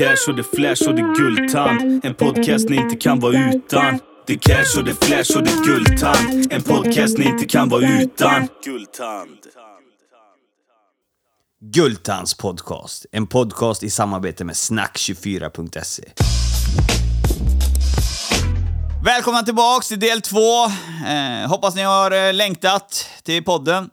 cash och det flash och det guldtand. En podcast ni inte kan vara utan. Det cash och det flash och det guldtand. En podcast ni inte kan vara utan. Guldtand. Guldtands podcast. En podcast i samarbete med snack24.se. Välkomna tillbaks till del två. Eh, hoppas ni har eh, längtat till podden.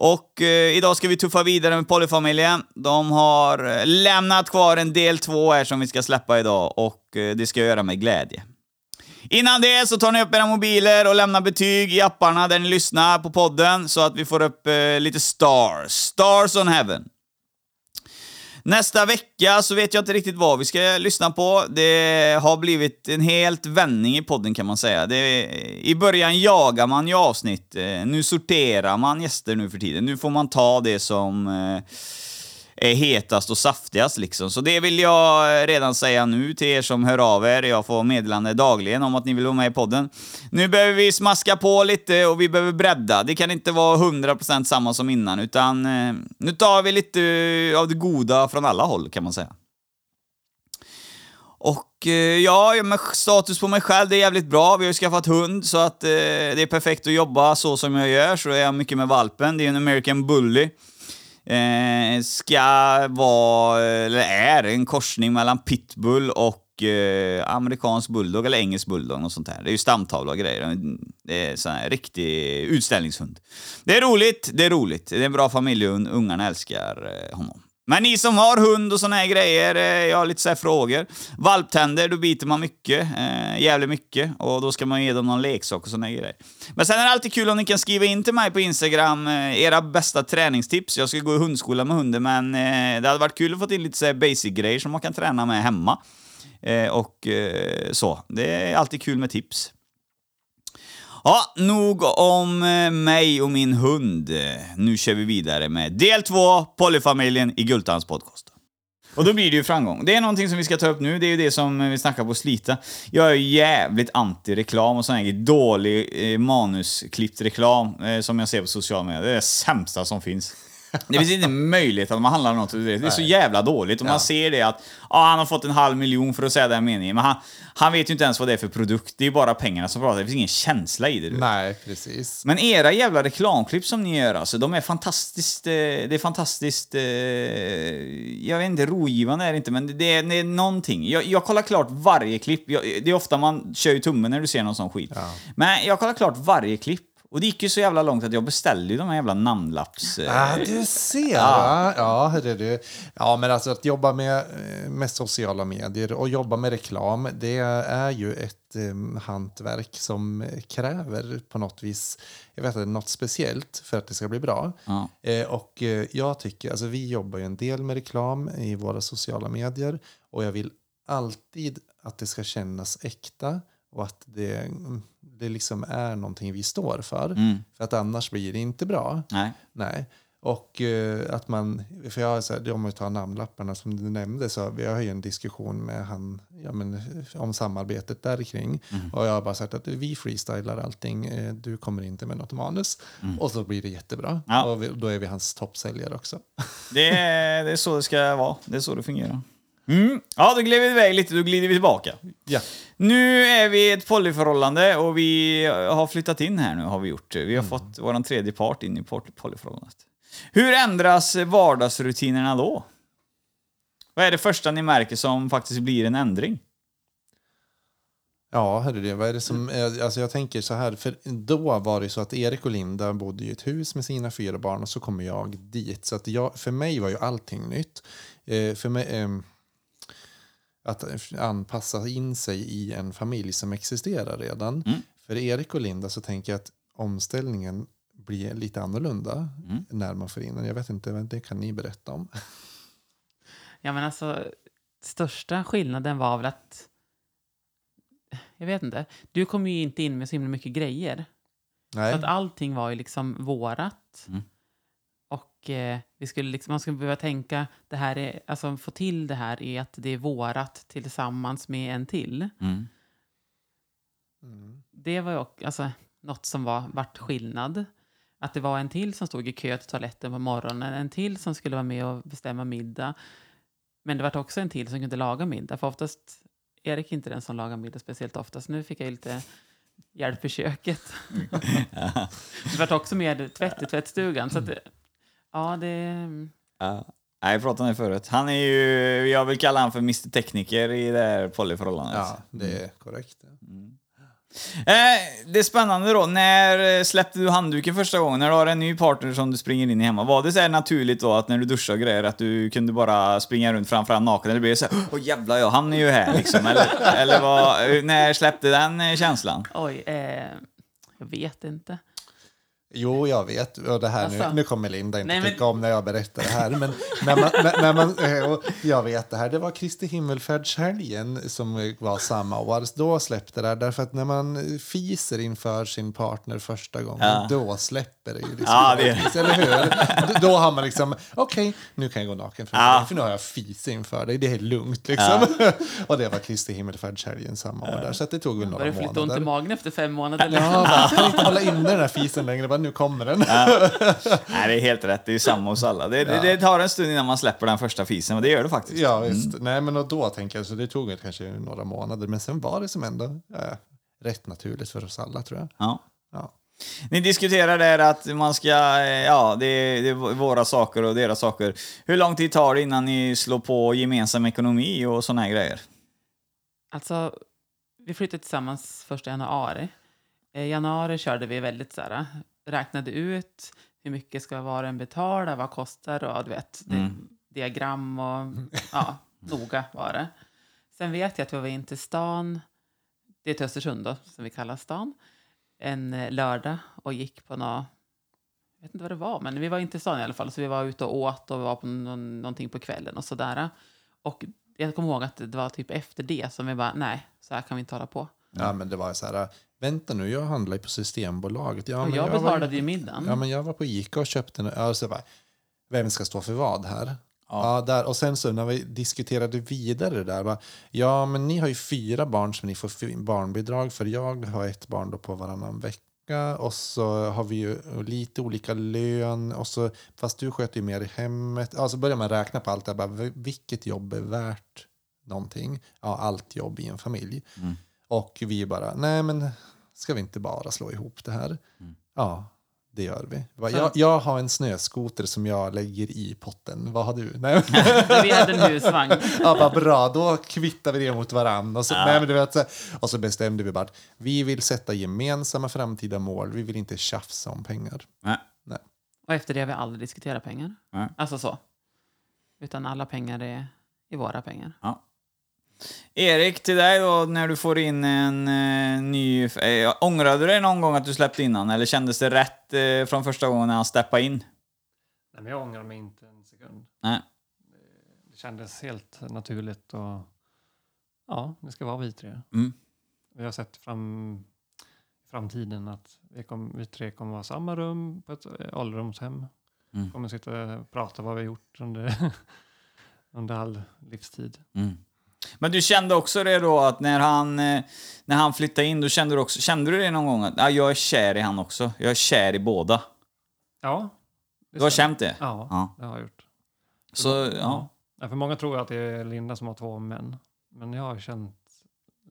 Och eh, idag ska vi tuffa vidare med Polyfamiljen. De har eh, lämnat kvar en del två här som vi ska släppa idag och eh, det ska jag göra med glädje. Innan det så tar ni upp era mobiler och lämnar betyg i apparna där ni lyssnar på podden så att vi får upp eh, lite stars. Stars on heaven. Nästa vecka så vet jag inte riktigt vad vi ska lyssna på. Det har blivit en helt vändning i podden kan man säga. Det, I början jagar man ju avsnitt. Eh, nu sorterar man gäster nu för tiden. Nu får man ta det som eh, är hetast och saftigast liksom. Så det vill jag eh, redan säga nu till er som hör av er. Jag får meddelande dagligen om att ni vill vara med i podden. Nu behöver vi smaska på lite och vi behöver bredda. Det kan inte vara 100% samma som innan, utan eh, nu tar vi lite eh, av det goda från alla håll kan man säga. Och eh, ja, status på mig själv, det är jävligt bra. Vi har ju skaffat hund, så att eh, det är perfekt att jobba så som jag gör, så är jag mycket med valpen. Det är en American Bully. Eh, ska vara, eller är, en korsning mellan pitbull och eh, amerikansk bulldog eller engelsk bulldog och sånt där. Det är ju stamtavla och grejer. Det är sån här riktig utställningshund. Det är roligt, det är roligt. Det är en bra familjehund, ungarna älskar eh, honom. Men ni som har hund och såna här grejer, eh, jag har lite så här frågor. Valptänder, då biter man mycket, eh, jävligt mycket, och då ska man ge dem någon leksak och såna här grejer. Men sen är det alltid kul om ni kan skriva in till mig på Instagram eh, era bästa träningstips. Jag ska gå i hundskola med hunden, men eh, det hade varit kul att få in lite så här basic-grejer som man kan träna med hemma. Eh, och eh, så. Det är alltid kul med tips. Ja, nog om eh, mig och min hund. Nu kör vi vidare med del två, Polyfamiljen i Gultans podcast. Och då blir det ju framgång. Det är någonting som vi ska ta upp nu, det är ju det som vi snackar på Slita. Jag är jävligt anti-reklam och sån här dålig eh, manusklippt reklam eh, som jag ser på sociala medier. Det är det sämsta som finns. Det finns inte möjlighet att man handlar något. Det är så jävla dåligt. Och man ser det att ah, han har fått en halv miljon för att säga den meningen. Men han, han vet ju inte ens vad det är för produkt. Det är bara pengarna som pratar. Det finns ingen känsla i det. Du. Nej, precis. Men era jävla reklamklipp som ni gör, alltså, de är fantastiskt... Eh, det är fantastiskt... Eh, jag vet inte, rogivande är det inte, men det är, det är någonting. Jag, jag kollar klart varje klipp. Jag, det är ofta man kör ju tummen när du ser någon sån skit. Men jag kollar klart varje klipp. Och det gick ju så jävla långt att jag beställde ju de här jävla namnlapps... Eh, Ah, du ser? Ja, hörru du. Ja, men alltså att jobba med, eh, med sociala medier och jobba med reklam, det är ju ett eh, hantverk som kräver på något vis, jag vet inte, något speciellt för att det ska bli bra. Ja. Eh, och eh, jag tycker, alltså vi jobbar ju en del med reklam i våra sociala medier och jag vill alltid att det ska kännas äkta och att det, det liksom är någonting vi står för. För att annars blir det inte bra. Nej. Nej. Och eh, att man, för jag så här, om vi tar namnlapparna som du nämnde, så vi har ju en diskussion med han ja, men, om samarbetet där kring. Och jag har bara sagt att vi freestylar allting, eh, du kommer inte med något manus. Och så blir det jättebra. Ja. Och vi, då är vi hans toppsäljare också. Det är, det är så det ska vara. Det är så det fungerar. Mm. Ja, då glider vi iväg lite, då glider vi tillbaka. ja. Nu är vi i ett polyförhållande och vi har flyttat in här nu, har vi gjort. Vi har fått vår tredje part in i poly- polyförhållandet. Hur ändras vardagsrutinerna då? Vad är det första ni märker som faktiskt blir en ändring? Ja, det. Vad är det som, eh, alltså jag tänker så här, för då var det så att Erik och Linda bodde i ett hus med sina fyra barn och så kommer jag dit. Så att jag, för mig var ju allting nytt. Eh, för mig, ehm, att anpassa in sig i en familj som existerar redan. För Erik och Linda så tänker jag att omställningen blir lite annorlunda när man får in den. Jag vet inte, det kan ni berätta om. Ja, men alltså, största skillnaden var väl att... Jag vet inte. Du kom ju inte in med så himla mycket grejer. Nej. Så att allting var ju liksom vårat. Mm. Och eh, vi skulle liksom, man skulle behöva tänka, det här är, alltså få till det här är att det är vårat tillsammans med en till. Mm. Det var ju också, alltså, något som var vart skillnad. Att det var en till som stod i kö till toaletten på morgonen, en till som skulle vara med och bestämma middag. Men det var också en till som kunde laga middag. För oftast Erik är inte den som lagar middag speciellt ofta. Så nu fick jag lite hjälp i köket. det var också mer tvätt i tvättstugan. Så att, det- ja, det... Ja. Jag pratade om det förut. Han är ju, jag vill kalla han för Mr Tekniker i det här polyförhållandet. Ja, det är korrekt. Eh, det är spännande då, när släppte du handduken första gången? När du har en ny partner som du springer in i hemma. Var det så här naturligt då att när du duschar och grejer att du kunde bara springa runt framför han naken? Eller blev det så här, åh jävlar, ja, han är ju här liksom? Eller, eller vad, när släppte den eh, känslan? Oj, eh, jag vet inte. Jo, jag vet. Och det här, nu, Alltså. nu kommer Linda inte Nej, men- tycka om när jag berättar det här. Men när man, när, när man, eh, jag vet det här. Det var Kristi himmelfärdshelgen som var samma år. Då släppte det här. Därför att när man fiser inför sin partner första gången, Ja. då släpper det ju. Liksom Ja, det- faktiskt, Eller hur? Då- har man liksom, okej, nu kan jag gå naken för, Ja. för nu har jag fis inför dig. Det är helt lugnt liksom. och det var Kristi himmelfärdshelgen samma år där. Så att det tog väl några Började flytta ont i månader. magen efter fem månader. Ja, man kan inte hålla inne den här fisen längre. Bara, nu kommer den. Nej, det är helt rätt. Det är samma hos alla. Det, det, det tar en stund innan man släpper den första fisen, och det gör det faktiskt. Ja, visst. Nej, men och då tänker jag, så det tog väl kanske några månader. Men sen var det som ändå eh, rätt naturligt för oss alla, tror jag. Ja. Ja. Ni diskuterar där att man ska, eh, ja, det är, det är våra saker och deras saker. Hur lång tid tar det innan ni slår på gemensam ekonomi och såna här grejer? Alltså, vi flyttade tillsammans första januari. I januari körde vi väldigt så här, räknade ut hur mycket ska varen betala, vad kostar och du vet, Mm. diagram och ja, noga var det. Sen vet jag att vi var in till stan, det är till Östersund då, som vi kallar stan, en eh, lördag och gick på något, jag vet inte vad det var, men vi var inte i stan i alla fall, så vi var ute och åt och var på någon, någonting på kvällen och sådär. Och jag kommer ihåg att det var typ efter det som vi bara, nej, så här kan vi inte hålla på. Ja, men det var så här, vänta nu, jag handlar ju på Systembolaget. Ja, men jag var- betalade ju middagen. Ja, men jag var på Ica och köpte en, så bara, vem ska stå för vad här? Ja. där. Och sen så när vi diskuterade vidare där, bara, ja men ni har ju fyra barn som ni får barnbidrag för. Jag har ett barn då på varannan vecka och så har vi ju lite olika lön och så, fast du sköter ju mer i hemmet. Ja, så börjar man räkna på allt det här, bara, vilket jobb är värt någonting? Ja, allt jobb i en familj. Och vi bara, nej men ska vi inte bara slå ihop det här? Ja, det gör vi. Jag, jag har en snöskoter som jag lägger i potten. Vad har du? Nej, vi hade en husvagn. ja, vad bra, då kvittar vi det mot varandra. Och så, nej, men du vet, så, och så bestämde vi bara att vi vill sätta gemensamma framtida mål. Vi vill inte tjafsa om pengar. Nej. Nej. Och efter det har vi aldrig diskuterat pengar. Nej. Alltså så. Utan alla pengar är, är våra pengar. Ja. Erik, till dig då, när du får in en eh, ny... Eh, ångrade du dig någon gång att du släppte in han, eller kändes det rätt eh, från första gången när han steppade in? Nej, men jag ångrar mig inte en sekund. Nej. Det kändes helt naturligt och ja, det ska vara vi tre. Mm. Vi har sett fram framtiden att vi, kom, vi tre kommer vara i samma rum på ett eh, ålderdomshem. Mm. Kommer sitta och prata vad vi har gjort under, under all livstid. Mm. Men du kände också det då att när han, eh, när han flyttade in, då kände du också, kände du det någon gång att ah, jag är kär i han också? Jag är kär i båda. Ja. Du har känt det? Ja, Ja. det har jag gjort. Så, ja. Ja, för många tror att det är Linda som har två män. Men jag har känt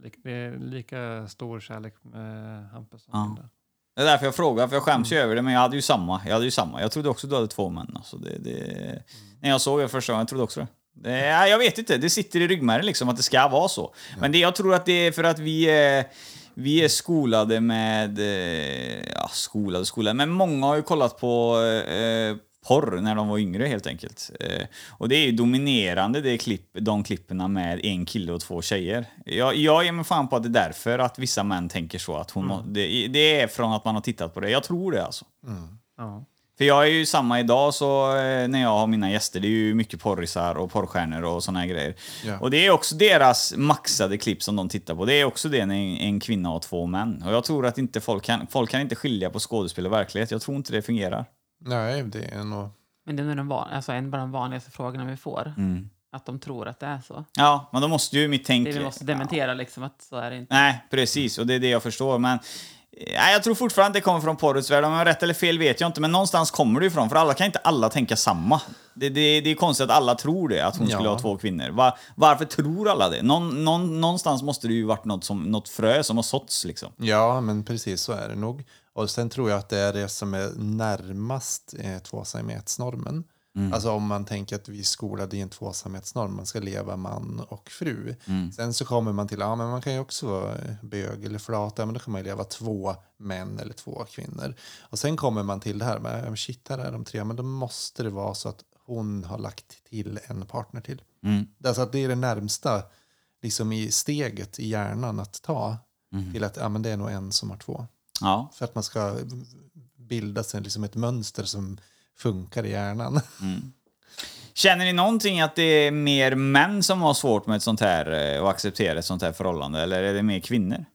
lik, det är lika stor kärlek med Hampus som Ja. Linda. Det är därför jag frågar, för jag skäms ju över det, men jag hade ju samma. Jag hade ju samma. Jag trodde också du hade två män. Alltså det, det, När jag såg det första gången, jag trodde också det. Nej, jag vet inte, det sitter i ryggmärgen liksom att det ska vara så. Men det, jag tror att det är för att vi är, vi är skolade med... eh, Ja, skolade skolade, men många har ju kollat på eh, porr när de var yngre helt enkelt. Eh, och det är ju dominerande, det är klipp, de klipperna med en kille och två tjejer. Jag, jag ger mig fan på att det är därför att vissa män tänker så. Att hon har, det, det är från att man har tittat på det. Jag tror det alltså. Ja. För jag är ju samma idag så eh, när jag har mina gäster, det är ju mycket porrisar och porrstjärnor och såna här grejer. Ja. Och det är också deras maxade klipp som de tittar på. Det är också det när en, kvinna och två män. Och jag tror att inte folk kan, folk kan inte skilja på skådespel och verklighet. Jag tror inte det fungerar. Nej, det är nog... Men det är nog den van, alltså en av de vanligaste frågorna vi får. Mm. Att de tror att det är så. Ja, men då måste ju mitt tänk... Det vi måste dementera liksom att så är det inte. Nej, precis. Och det är det jag förstår. Men Nej, jag tror fortfarande att det kommer från porrets värld. Om jag har rätt eller fel vet jag inte, men någonstans kommer det ifrån. För alla kan inte alla tänka samma. Det, det, det är konstigt att alla tror det, att hon skulle Ja. ha två kvinnor. Va, varför tror alla det? Någon, någon, någonstans måste det ju varit något, som, något frö som har såtts liksom. Ja, men precis så är det nog. Och sen tror jag att det är det som är närmast eh, tvåsamhetsnormen. Alltså om man tänker att vi är skolade i en tvåsamhetsnorm, man ska leva man och fru. Sen så kommer man till, ja men man kan ju också vara bög eller flata, men då kan man ju leva två män eller två kvinnor. Och sen kommer man till det här med, shit här är de tre, men då måste det vara så att hon har lagt till en partner till. Alltså att det är det närmsta liksom i steget i hjärnan att ta till att ja, men det är nog en som har två. Ja. För att man ska bilda sig liksom ett mönster som funkar i hjärnan. Känner ni någonting att det är mer män som har svårt med ett sånt här eh, och acceptera ett sånt här förhållande, eller är det mer kvinnor?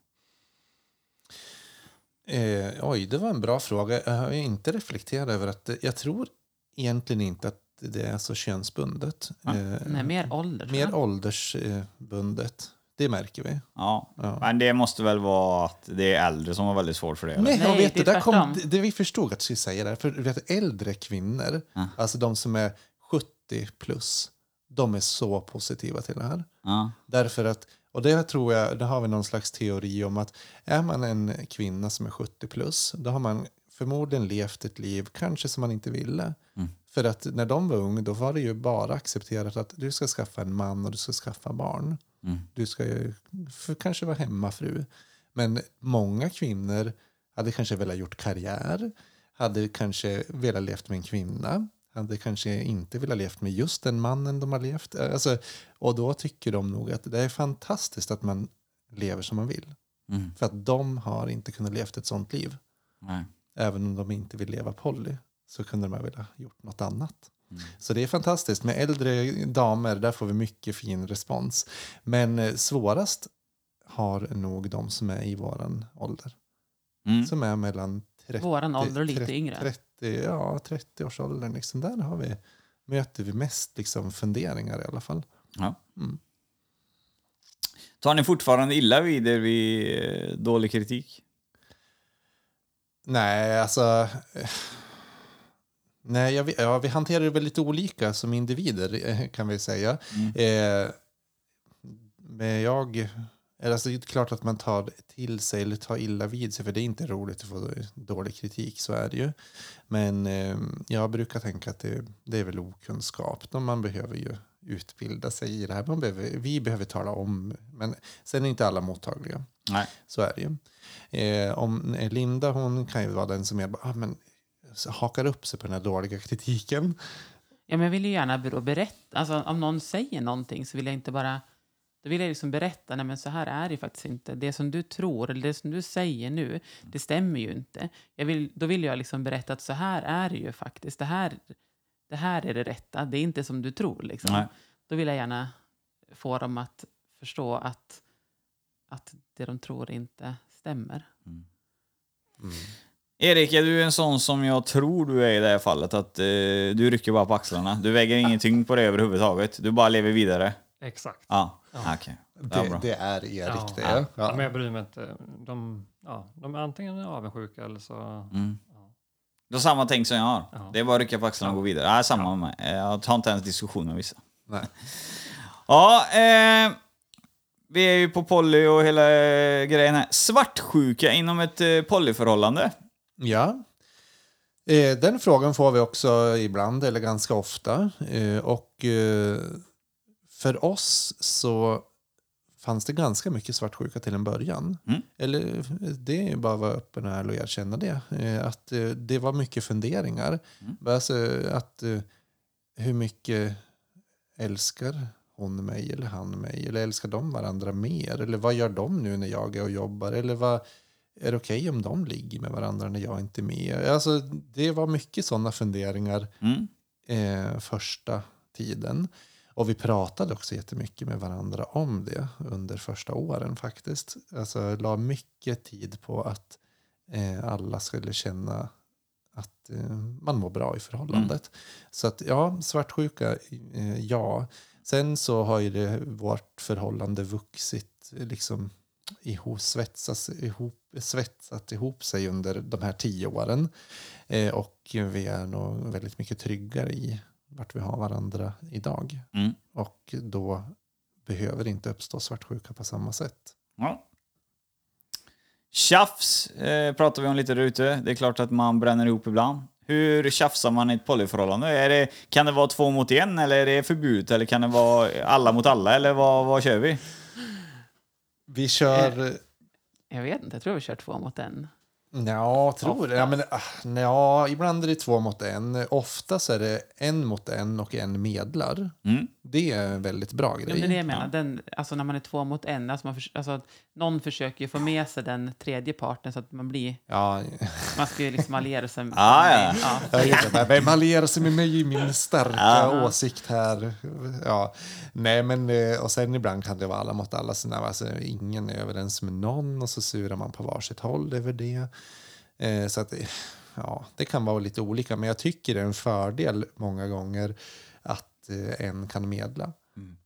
Eh, oj, det var en bra fråga. Jag har inte reflekterat över att det, jag tror egentligen inte att det är så könsbundet. Eh, Nej, mer ålder. mer åldersbundet. Det märker vi. Ja. Ja. Men det måste väl vara att det är äldre som har väldigt svårt för det? eller? Nej, jag vet, det det, där kom, det, det vi förstod att du skulle säga där. För du vet, äldre kvinnor, alltså de som är 70 plus, de är så positiva till det här. Ja. Därför att, och det tror jag, det har vi någon slags teori om att är man en kvinna som är 70 plus, då har man förmodligen levt ett liv kanske som man inte ville. För att när de var unga, då var det ju bara accepterat att du ska skaffa en man och du ska skaffa barn. Du ska ju kanske vara hemmafru. Men många kvinnor hade kanske velat gjort karriär, hade kanske velat levt med en kvinna, hade kanske inte velat levt med just den mannen de har levt. Alltså, och då tycker de nog att det är fantastiskt att man lever som man vill. För att de har inte kunnat levt ett sånt liv. Nej. Även om de inte vill leva poly så kunde de ha velat gjort något annat. Så det är fantastiskt. Med äldre damer, där får vi mycket fin respons. Men eh, svårast har nog de som är i våran ålder. Mm. Som är mellan 30, Våran ålder och lite 30, yngre. 30, ja, 30 års åldern. Liksom. Där har vi, möter vi mest liksom, funderingar i alla fall. Ja. Mm. Tar ni fortfarande illa vid er vid eh, dålig kritik? Nej, alltså... Nej, jag, ja, vi hanterar det väl lite olika som individer eh, kan vi säga. Eh, men jag... Alltså, det är klart att man tar till sig eller tar illa vid sig för det är inte roligt att få dålig kritik, så är det ju. Men eh, jag brukar tänka att det, det är väl okunskap. då Man behöver ju utbilda sig i det här. Man behöver, vi behöver tala om, men sen är inte alla mottagliga. Nej. Så är det ju. Eh, om Linda hon kan ju vara den som är, bara, ah, men, hakar upp sig på den här dåliga kritiken. Ja, men jag vill ju gärna ber- berätta. Alltså, om någon säger någonting så vill jag inte bara... Då vill jag liksom berätta, nej men så här är det faktiskt inte. Det som du tror, eller det som du säger nu, det stämmer ju inte. Jag vill, då vill jag liksom berätta att så här är det ju faktiskt. Det här, det här är det rätta, det är inte som du tror. Liksom. Nej. Då vill jag gärna få dem att förstå att, att det de tror inte stämmer. Erik, är du en sån som jag tror du är i det här fallet? Att eh, du rycker bara på axlarna? Du väger ingen tyngd på det överhuvudtaget? Du bara lever vidare? Exakt. Ja, okej. Ja, Det, bra. det är Erik Ja. det. Ja. Ja. men jag bryr mig inte. De, ja, de är antingen avundsjuka eller så... Mm. Du har samma tänk som jag har. Ja. Det är bara att rycka på axlarna och gå vidare. Ja, samma med mig. Jag tar inte ens diskussion med vissa. Nej. Ja, eh, vi är ju på poly och hela grejen här. Svartsjuka inom ett eh, polyförhållande. Ja. Eh, den frågan får vi också ibland, eller ganska ofta. Eh, och eh, för oss så fanns det ganska mycket svartsjuka till en början. Mm. Eller det är bara att vara öppen och ärlig och erkänna det. Att det var mycket funderingar. Alltså att hur mycket älskar hon mig eller han mig? Eller älskar de varandra mer? Eller vad gör de nu när jag är och jobbar? Eller vad, är det okej om de ligger med varandra när jag inte är med? Alltså, det var mycket sådana funderingar Mm. eh, första tiden. Och vi pratade också jättemycket med varandra om det under första åren faktiskt. Alltså la mycket tid på att eh, alla skulle känna att eh, man mår bra i förhållandet. Så att ja, svartsjuka, eh, ja. Sen så har ju det, vårt förhållande vuxit liksom ihop, svetsas ihop, svetsat ihop sig under de här tio åren. Eh, och vi är nog väldigt mycket tryggare i vart vi har varandra idag. Mm. Och då behöver det inte uppstå svartsjuka på samma sätt. Ja. Tjafs eh, pratar vi om lite där ute. Det är klart att man bränner ihop ibland. Hur tjafsar man i ett polyförhållande? Är det, kan det vara två mot en eller är det förbjudet? Eller kan det vara alla mot alla? Eller vad, vad kör vi? Vi kör... Jag vet inte, jag tror vi kör två mot en. Ja, tror det. Ja, men, ah, ja, ibland är det två mot en. Oftast är det en mot en och en medlar. Mm. Det är en väldigt bra Ja, grej. det är det jag menar. Den, alltså när man är två mot en, alltså man förs- alltså, någon försöker ju få med sig den tredje parten så att man blir... Ja, Man ska ju liksom alliera sig med... Ah, ja. ja. inte. Vem allierar sig med mig i min starka Ja. åsikt här? Ja, nej, men eh, och sen ibland kan det vara alla mot alla. När, alltså, ingen är överens med någon och så surar man på varsitt håll över det. Eh, så att, det- ja, det kan vara lite olika, men jag tycker det är en fördel många gånger att en kan medla.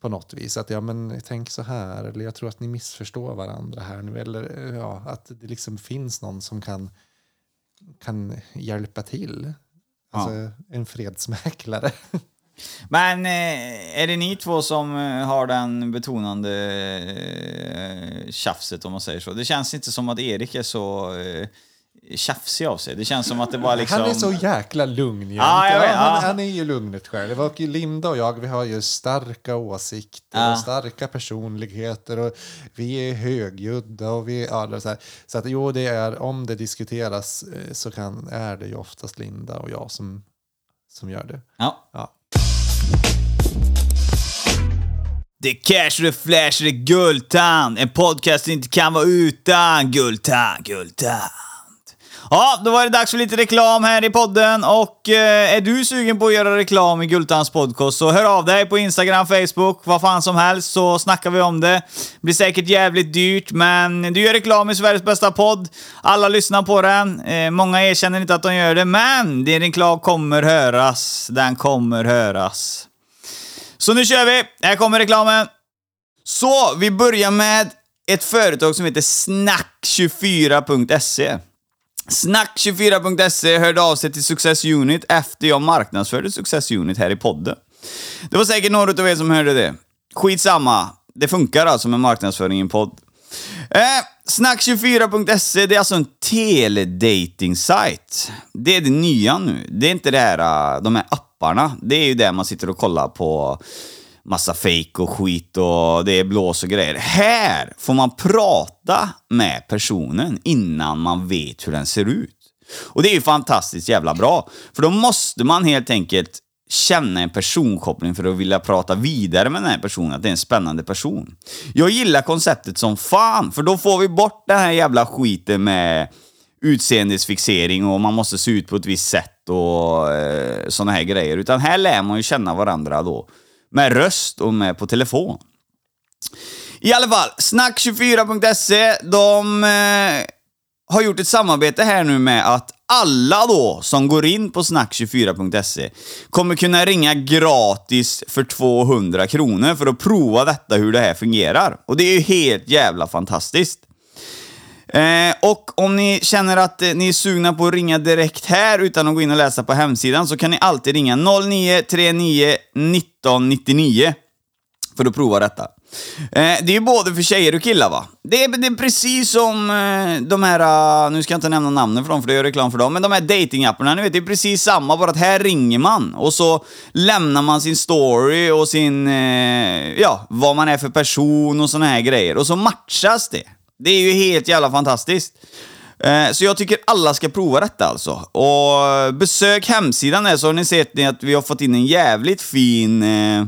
På något vis. Att ja, men tänk så här. Eller jag tror att ni missförstår varandra här nu. Eller eh, ja, att det liksom finns någon som kan, kan hjälpa till. Alltså en fredsmäklare. Men eh, är det ni två som eh, har den betonande eh, tjafset om man säger så? Det känns inte som att Erik är så eh, tjafsig av sig. Det känns som att det bara liksom... Han är så jäkla lugn jämt. Ja, jag vet, han, ja. han är ju lugnet själv. Och Linda och jag vi har ju starka åsikter Ja. och starka personligheter. Och vi är högljudda. Och vi, ja, är så här. så att jo, det är, om det diskuteras eh, så kan, är det ju oftast Linda och jag som, som gör det. Ja. Ja. Det är cash, det är flash, det är Guldtand. En podcast inte kan vara utan Guldtand, Guldtand. Ja, då var det dags för lite reklam här i podden och eh, är du sugen på att göra reklam i Gultans podcast så hör av dig på Instagram, Facebook, vad fan som helst så snackar vi om det. Blir säkert jävligt dyrt men du gör reklam i Sveriges bästa podd. Alla lyssnar på den. Eh, många erkänner inte att de gör det men din reklam kommer höras. Den kommer höras. Så nu kör vi! Här kommer reklamen. Så, vi börjar med ett företag som heter Snack24.se. Snack24.se hörde av sig till Success Unit efter jag marknadsförde Success Unit här i podden. Det var säkert några av er som hörde det. Skitsamma. Det funkar alltså med marknadsföring i en podd. Eh, Snack24.se, det är alltså en teledating-sajt. Det är det nya nu. Det är inte det här, eh, de här apparna. Det är ju där man sitter och kollar på massa fejk och skit och det är blås och grejer. Här får man prata med personen innan man vet hur den ser ut. Och det är ju fantastiskt jävla bra. För då måste man helt enkelt känna en personkoppling för att vilja prata vidare med den här personen, att det är en spännande person. Jag gillar konceptet som fan, för då får vi bort den här jävla skiten med utseendesfixering och man måste se ut på ett visst sätt och eh, sådana här grejer. Utan här lär man ju känna varandra då. Med röst och med på telefon. I alla fall, snack24.se, de eh, har gjort ett samarbete här nu med att alla då som går in på snack24.se kommer kunna ringa gratis för 200 kronor för att prova detta hur det här fungerar. Och det är ju helt jävla fantastiskt. Eh, och om ni känner att eh, ni är sugna på att ringa direkt här utan att gå in och läsa på hemsidan så kan ni alltid ringa 0939 1999 för att prova detta. Eh, det är ju både för tjejer och killar va? Det är, det är precis som eh, de här, eh, nu ska jag inte nämna namnen för dem för det gör reklam för dem, men de här datingapparna, ni vet, det är precis samma, bara att här ringer man och så lämnar man sin story och sin, eh, ja, vad man är för person och såna här grejer och så matchas det. Det är ju helt jävla fantastiskt. Eh, så jag tycker alla ska prova detta alltså. Och besök hemsidan där så har ni sett att vi har fått in en jävligt fin eh,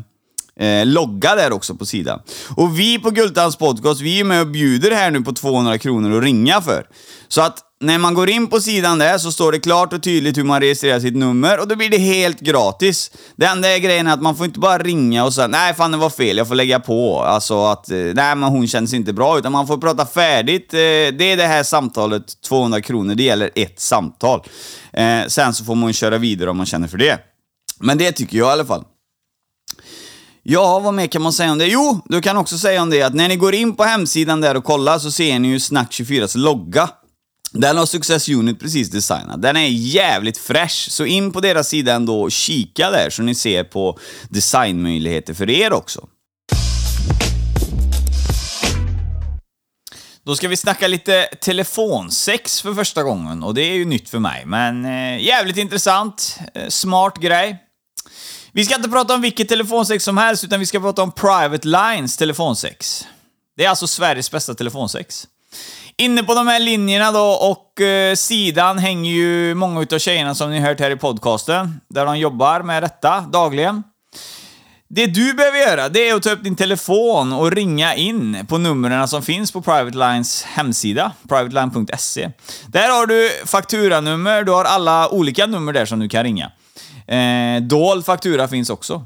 eh, logga där också på sidan. Och vi på Gultans podcast, vi är med och bjuder här nu på 200 kronor att ringa för. Så att när man går in på sidan där så står det klart och tydligt hur man registrerar sitt nummer och då blir det helt gratis. Det enda är grejen är att man får inte bara ringa och säga nej fan det var fel, jag får lägga på. Alltså att eh, nej men hon känns inte bra, utan man får prata färdigt. Eh, det är det här samtalet, 200 kronor, det gäller ett samtal. Eh, sen så får man köra vidare om man känner för det. Men det tycker jag i alla fall. Ja, vad mer kan man säga om det? Jo, du kan också säga om det att när ni går in på hemsidan där och kollar så ser ni ju Snack24s logga. Den har Success Unit precis designat. Den är jävligt fresh, så in på deras sida ändå och kika där så ni ser på designmöjligheter för er också. Då ska vi snacka lite telefonsex för första gången och det är ju nytt för mig, men eh, jävligt intressant. Eh, smart grej. Vi ska inte prata om vilket telefonsex som helst, utan vi ska prata om Private Lines telefonsex. Det är alltså Sveriges bästa telefonsex. Inne på de här linjerna då och eh, sidan hänger ju många utav tjejerna som ni hört här i podcasten, där de jobbar med detta dagligen. Det du behöver göra, det är att ta upp din telefon och ringa in på numren som finns på Private Lines hemsida, privateline.se. Där har du fakturanummer, du har alla olika nummer där som du kan ringa. Eh, dold faktura finns också.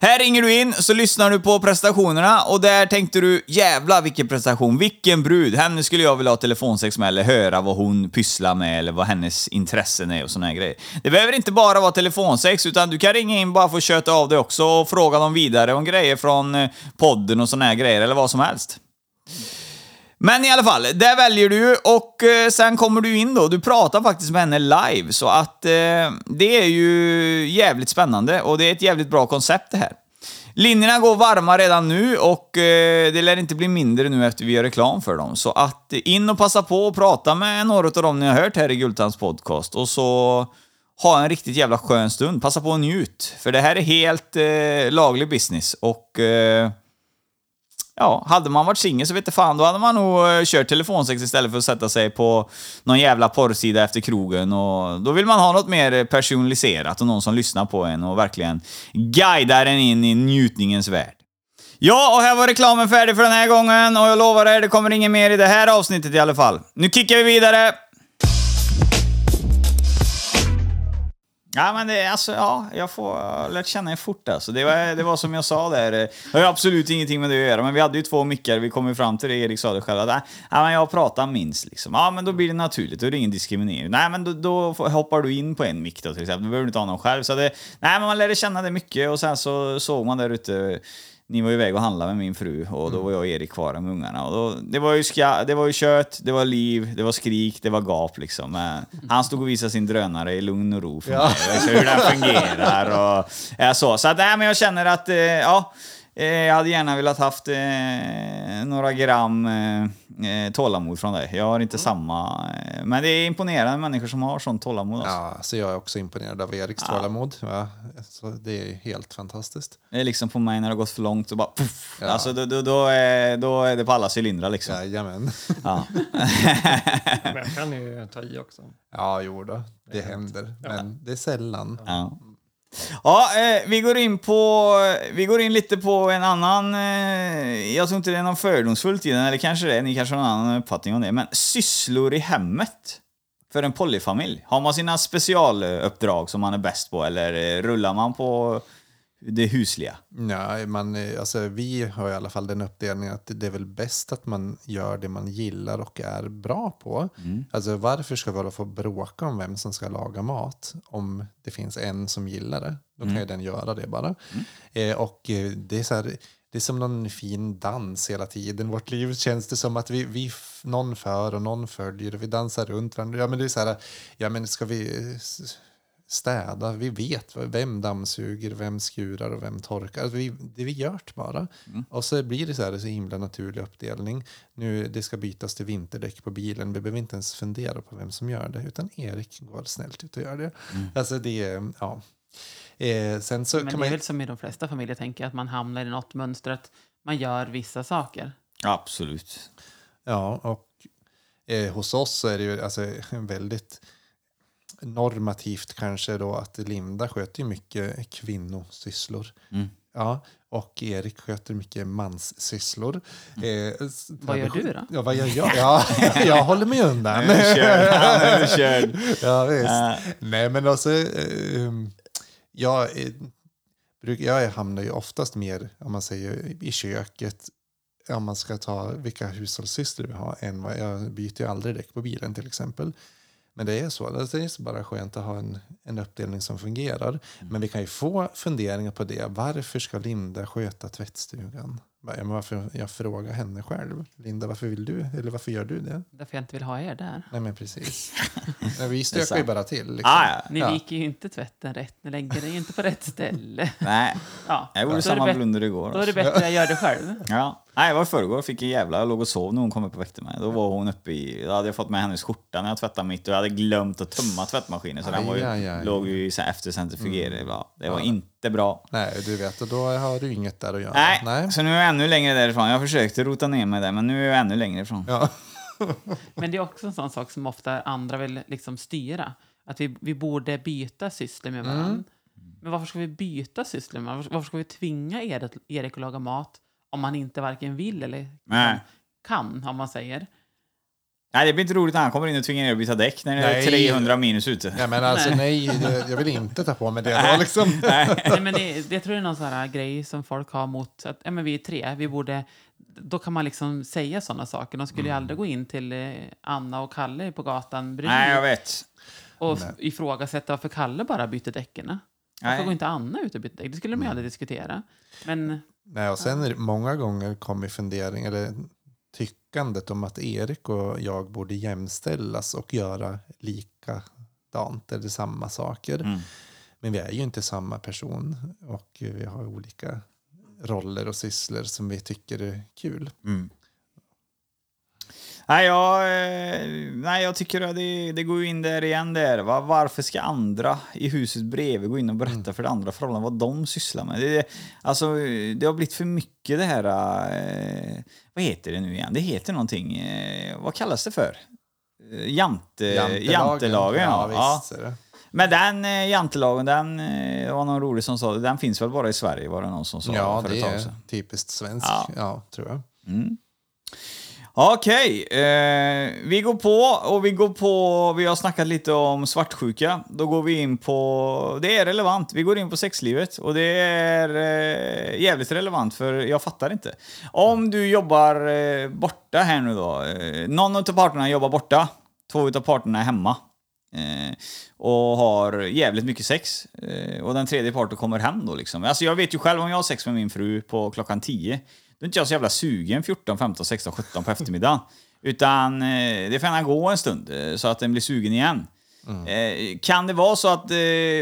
Här ringer du in, så lyssnar du på prestationerna och där tänkte du jävla vilken prestation, vilken brud, henne skulle jag vilja ha telefonsex med eller höra vad hon pysslar med eller vad hennes intressen är och såna här grejer. Det behöver inte bara vara telefonsex, utan du kan ringa in bara för att köta av dig också och fråga dem vidare om grejer från eh, podden och såna här grejer eller vad som helst. Men i alla fall, där väljer du och eh, sen kommer du in då. Du pratar faktiskt med henne live, så att eh, det är ju jävligt spännande och det är ett jävligt bra koncept det här. Linjerna går varma redan nu och eh, det lär inte bli mindre nu efter vi gör reklam för dem. Så att in och passa på och prata med några av dem ni har hört här i Gultans podcast och så ha en riktigt jävla skön stund. Passa på och njut, för det här är helt eh, laglig business och eh, Ja, hade man varit singel så vet jag fan, då hade man nog eh, kört telefonsex istället för att sätta sig på någon jävla porrsida efter krogen. Och då vill man ha något mer personaliserat och någon som lyssnar på en och verkligen guidar en in i njutningens värld. Ja, och här var reklamen färdig för den här gången och jag lovar er, det kommer inget mer i det här avsnittet i alla fall. Nu kickar vi vidare! Ja, men det, alltså, ja, jag får lärt känna er fort alltså. Det var, det var som jag sa där, det har ju absolut ingenting med det att göra, men vi hade ju två mickar, vi kom ju fram till det, Erik sa det själv, att ja, men jag pratar minst liksom. Ja, men då blir det naturligt, då är det ingen diskriminering. Nej, men då, då hoppar du in på en mick då till exempel, då behöver du inte ha någon själv. Så det, nej, men man lärde känna det mycket och sen så såg man där ute ni var iväg och handlade med min fru och då var jag och Erik kvar med ungarna. Och då, det, var ju ska, det var ju kött, det var liv, det var skrik, det var gap liksom. Men han stod och visade sin drönare i lugn och ro för mig. Hur den fungerar och ja, så. Så att, nej, men jag känner att, eh, ja, jag hade gärna velat haft eh, några gram eh, eh, tålamod från dig. Jag har inte samma, eh, men det är imponerande människor som har sånt tålamod. Alltså. Ja, så jag är också imponerad av Eriks tålamod. Ja, så det är helt fantastiskt. Det är liksom på mig när det har gått för långt så bara puff. Ja. Alltså då, då, då, är, då är det på alla cylindrar liksom. Jajamän. Ja. Men jag kan ju ta i också. Ja, jo då. Det händer. Men det är sällan. Ja, ja eh, vi, går in på, vi går in lite på en annan... Eh, jag tror inte det är någon fördomsfullt i den, eller kanske det är, ni kanske har en annan uppfattning om det. Men sysslor i hemmet för en polyfamilj. Har man sina specialuppdrag som man är bäst på, eller eh, rullar man på det husliga? Nej, man, eh, alltså, vi har i alla fall den uppdelningen att det är väl bäst att man gör det man gillar och är bra på. Alltså, varför ska vi hålla på och bråka om vem som ska laga mat om det finns en som gillar det? Då kan ju den göra det bara. Eh, och eh, det är så här, det är som någon fin dans hela tiden. Vårt liv känns det som att vi, vi någon för och någon följer och vi dansar runt varandra. Ja, men det är så här, ja men ska vi städa? Vi vet vem dammsuger, vem skurar och vem torkar. Alltså vi, det vi gör bara. Och så blir det så här så himla naturlig uppdelning. Nu det ska bytas till vinterdäck på bilen. Vi behöver inte ens fundera på vem som gör det. Utan Erik går snällt ut och gör det. Alltså det är, ja. Eh, sen så Men kan det man är väl som i de flesta familjer, tänker att man hamnar i något mönster, att man gör vissa saker. Absolut. Ja, och eh, hos oss så är det ju alltså, väldigt normativt kanske då att Linda sköter ju mycket kvinnosysslor. Mm. Ja, och Erik sköter mycket manssysslor. Eh, s- Vad gör du då? Ja, vad gör jag? Ja, jag håller mig undan. Nu är du körd. Ja, visst. Ja. Nej, men alltså... Eh, jag, eh, jag hamnar ju oftast mer, om man säger, i köket om man ska ta vilka hushållssysslor vi har än vad jag byter ju aldrig däck på bilen till exempel. Men det är så. Det är bara skönt att ha en, en uppdelning som fungerar. Men vi kan ju få funderingar på det. Varför ska Linda sköta tvättstugan? Ja, men varför, jag frågar henne själv. Linda, varför vill du? Eller varför gör du det? Därför jag inte vill ha er där. Nej, men precis. Nej, vi stökar ju bara till. Liksom. Ah, ja. Ni Ja. viker ju inte tvätten rätt, ni lägger den ju inte på rätt ställe. Nej, Ja, jag då gjorde är det samma bättre- blunder igår. Då är det alltså. bättre att jag gör det själv. Ja. Nej, det var i förrgår. Fick en jävla... Jag låg och sov när hon kom upp och väckte mig. Då var hon uppe i... Då hade jag fått med hennes skjorta när jag tvättade mitt och jag hade glömt att tömma tvättmaskinen. Så den var ju, Aj, aj, aj. låg ju så här efter centrifugering. bra. Det var inte bra. Nej, du vet, och då har du inget där att göra. Nej, Nej. så nu är jag ännu längre därifrån. Jag försökte rota ner mig där, men nu är jag ännu längre ifrån. Ja. Men det är också en sån sak som ofta andra vill liksom styra. Att vi, vi borde byta sysslor med varandra. Mm. Men varför ska vi byta sysslor? Varför ska vi tvinga Erik, Erik att laga mat om han inte varken vill eller Nej. kan, om man säger? Nej, det blir inte roligt när han kommer in och tvingar er att byta däck när det är Nej. 300 minus ute. Ja, men alltså nej, det- jag vill inte ta på mig det då liksom. Nej, men det, det jag tror jag är någon sån här grej som folk har mot att ja, men vi är tre, vi borde... Då kan man liksom säga såna saker. De skulle ju aldrig gå in till eh, Anna och Kalle på gatan bredvid Nej, jag vet. och ifrågasätta varför Kalle bara byter däcken. Varför Nej. går inte Anna ut och byter däck? Det skulle de ju aldrig diskutera. Men Nej, och sen det många gånger kommer fundering eller tyckandet om att Erik och jag borde jämställas och göra likadant eller samma saker. Mm. Men vi är ju inte samma person och vi har olika roller och sysslor som vi tycker är kul. Nej, jag, eh, nej, jag tycker att det, det går in där igen där. Va? Varför ska andra i huset bredvid gå in och berätta Mm. för det andra förhållanden vad de sysslar med? Det, alltså, det har blivit för mycket det här... Eh, vad heter det nu igen? Det heter någonting. Eh, vad kallas det för? Eh, Jante, jantelagen. ja, ja. visst. det. Men den eh, jantelagen, den eh, var någon rolig som sa den finns väl bara i Sverige var det någon som sa Ja, det är typiskt svenskt, Ja. ja. tror jag. Okej, eh, vi går på och vi går på, vi har snackat lite om svartsjuka. Då går vi in på, det är relevant, vi går in på sexlivet och det är eh, jävligt relevant för jag fattar inte. Om du jobbar eh, borta här nu då, eh, någon av parterna jobbar borta, två av parterna är hemma. Eh, och har jävligt mycket sex. Eh, och den tredje parten kommer hem då liksom. Alltså jag vet ju själv om jag har sex med min fru på klockan 10, då är inte jag så jävla sugen 14, 15, 16, 17 på eftermiddagen. Utan eh, det får gärna gå en stund eh, så att den blir sugen igen. Eh, kan det vara så att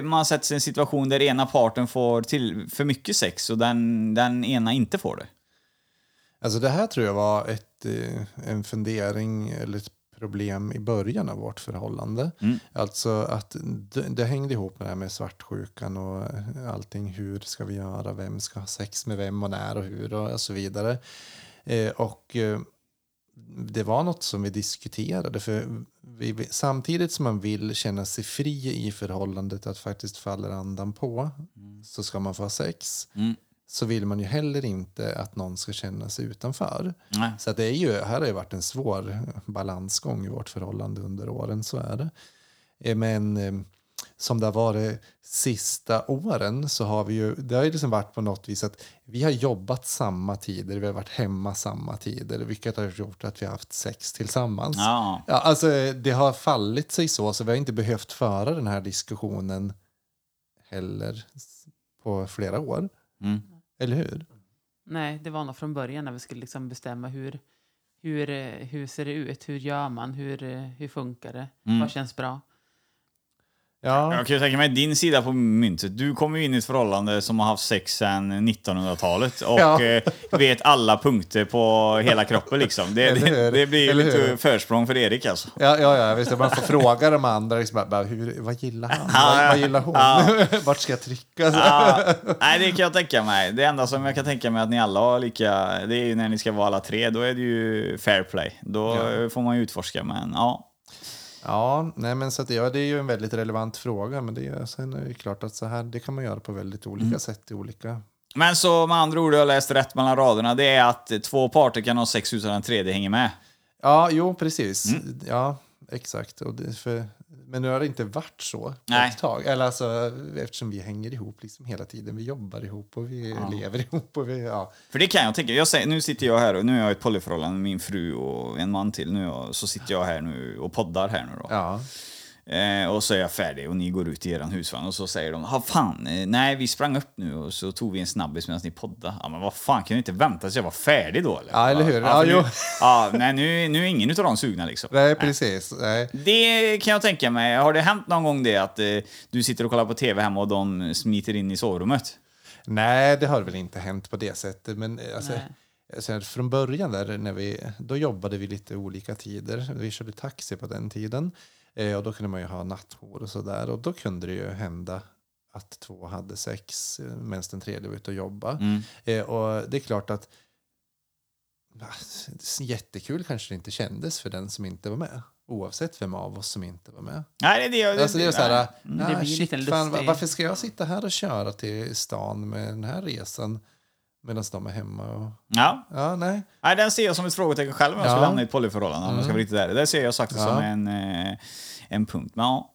man sätter sig i en situation där ena parten får till för mycket sex och den, den ena inte får det? Alltså det här tror jag var ett, en fundering eller ett problem i början av vårt förhållande. Alltså att det, det hängde ihop med det här med svartsjukan och eh, allting. Hur ska vi göra? Vem ska ha sex med vem och när och hur och så vidare. Eh, och eh, det var något som vi diskuterade. För vi, samtidigt som man vill känna sig fri i förhållandet att faktiskt faller andan på så ska man få ha sex. Så vill man ju heller inte att någon ska känna sig utanför. Nej. Så att det är ju, här har ju varit en svår balansgång i vårt förhållande under åren, så är det. Eh, Men eh, som det har varit sista åren så har vi ju, det har ju liksom varit på något vis att vi har jobbat samma tider, vi har varit hemma samma tider, vilket har gjort att vi har haft sex tillsammans. Ja. Ja, alltså, det har fallit sig så, så vi har inte behövt föra den här diskussionen heller på flera år. Mm. Eller hur? nej, det var nog från början när vi skulle liksom bestämma hur, hur, eh, hur ser det ut? Hur gör man? Hur, eh, hur funkar det? Mm. Vad känns bra? Ja, Jag kan ju tänka mig din sida på myntet. Du kommer ju in i ett förhållande som har haft sex sedan 1900-talet och Ja. eh, vet alla punkter på hela kroppen liksom. Det, det, det blir Eller lite försprång för Erik alltså. ja, ja, ja visst. Man får fråga de andra, liksom, bara, hur, vad gillar han? Ja, vad, vad gillar hon? Ja. Vart ska jag trycka? Nej, det kan jag tänka mig. Det enda som jag kan tänka mig att ni alla har lika, det är ju när ni ska vara alla tre, då är det ju fair play. Då får man ju utforska, men ja. Ja, nej, men så att, ja, det är ju en väldigt relevant fråga, men det är, sen är det klart att så här, det kan man göra på väldigt olika Mm. sätt i olika... Men så med andra ord, jag läst rätt mellan raderna, det är att två parter kan ha sex utan den tredje hänger med. Ja, jo, precis. Mm. Ja, exakt. Och det, för, men nu har det inte varit så Nej. ett tag. Eller alltså, eftersom vi hänger ihop liksom hela tiden. Vi jobbar ihop och vi lever ihop. Och vi, ja. För det kan jag tänka. Jag säger, nu sitter jag här och nu är jag i ett polyförhållande med min fru och en man till. Nu så sitter jag här nu och poddar här nu då. Ja. Eh, och så är jag färdig och ni går ut i eran husvagn och så säger de, ha fan, eh, nej vi sprang upp nu och så tog vi en snabbis medan ni poddade. Ja men vad fan, kan ni inte vänta tills jag var färdig då eller? Ja, eller hur? Ja, Ja, nu, ja, nej nu, nu är ingen utav dem sugna liksom. Nej, precis. Nej. Det kan jag tänka mig. Har det hänt någon gång det att eh, du sitter och kollar på tv hemma och de smiter in i sovrummet? Nej, det har väl inte hänt på det sättet. Men eh, alltså, alltså, från början där, när vi, då jobbade vi lite olika tider. Vi körde taxi på den tiden. Eh, och då kunde man ju ha nattjour och sådär. Och då kunde det ju hända att två hade sex eh, medan den tredje var ute och jobbade. Mm. Eh, och det är klart att ah, jättekul kanske det inte kändes för den som inte var med. Oavsett vem av oss som inte var med. Nej, det är det. jag- Alltså det är så här, nej. ah, Det blir shit, lite fan, lustigt. varför ska jag sitta här och köra till stan med den här resan medan de är hemma? Och, Ja. ja, nej. Nej, den ser jag som ett frågetecken själv om jag Ja. skulle hamna i ett polyförhållande. Om jag ska Mm. vara riktigt ärlig. Det ser jag sagt Ja. som en, eh, en punkt. Men, ja.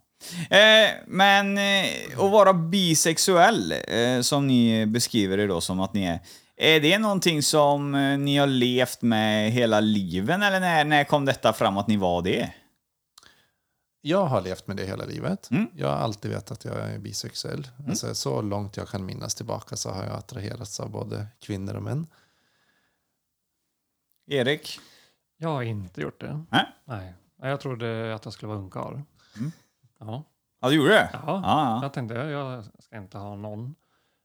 eh, men eh, att vara bisexuell, eh, som ni beskriver det då som att ni är. Är det någonting som eh, ni har levt med hela livet eller när, när kom detta fram att ni var det? Jag har levt med det hela livet. Mm. Jag har alltid vetat att jag är bisexuell. Alltså, så långt jag kan minnas tillbaka så har jag attraherats av både kvinnor och män. Erik? Jag har inte gjort det. Nej. Nej. Jag trodde att jag skulle vara ungkarl. Mm. Ja. Ja, du gjorde det? Ja. Ja, ja. Jag tänkte jag ska inte ha någon.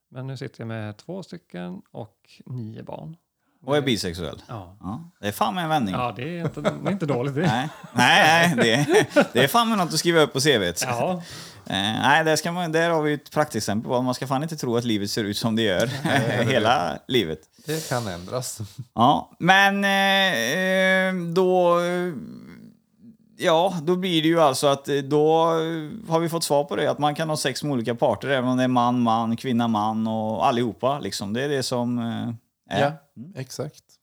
Men nu sitter jag med två stycken och nio barn. Och är bisexuell? Ja, Ja. Det är fan med en vändning. ja det, är inte, det är inte dåligt det. Nej, nej, nej det, det är fan med något att skriva upp på CVt. Ja, Eh, nej, där, ska man, där har vi ett praktexempel på. Man ska fan inte tro att livet ser ut som det gör hela livet. Det kan ändras. Ja, men eh, eh, då... eh, Ja, då blir det ju alltså att eh, då har vi fått svar på det. Att man kan ha sex med olika parter, även om det är man, man, kvinna, man och allihopa. Liksom. Det är det som eh, är. Ja, mm, exakt.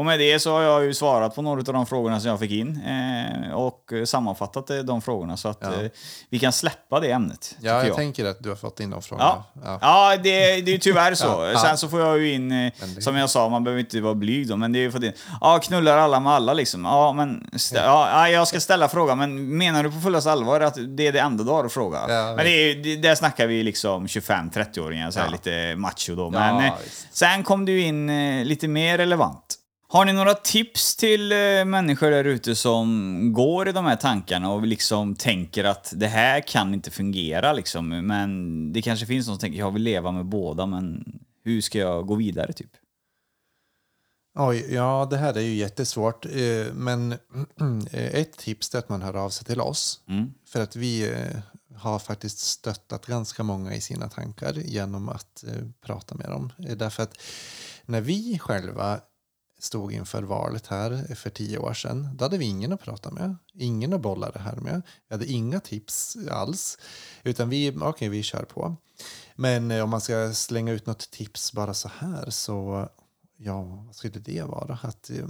Och med det så har jag ju svarat på några av de frågorna som jag fick in eh, och sammanfattat eh, de frågorna så att Ja. eh, vi kan släppa det ämnet. Ja, jag, jag. tänker att du har fått in de frågorna. Ja, Ja. ja det, det är tyvärr så. Sen så får jag ju in, eh, som jag sa, man behöver inte vara blyg då, men det är ju för det. Ja, knullar alla med alla liksom. Ja, men ja, ja, jag ska ställa frågan, men menar du på fullaste allvar att det är det enda du har att fråga? Men det är, det, där snackar vi liksom 25-30-åringar, så här Ja. lite macho då. Men eh, sen kom du in eh, lite mer relevant. Har ni några tips till eh, människor där ute som går i de här tankarna och liksom tänker att det här kan inte fungera liksom, men det kanske finns någon som tänker jag vill leva med båda, men hur ska jag gå vidare typ? Oj, ja, det här är ju jättesvårt. eh, Men eh, ett tips är att man hör av sig till oss. Mm. För att vi har faktiskt stöttat ganska många i sina tankar genom att prata med dem. Därför att när vi själva stod inför valet här för tio år sedan, då hade vi ingen att prata med, ingen att bolla det här med. Vi hade inga tips alls, utan vi, okej, vi kör på. Men eh, om man ska slänga ut något tips bara så här så, ja, vad skulle det vara? Att, eh,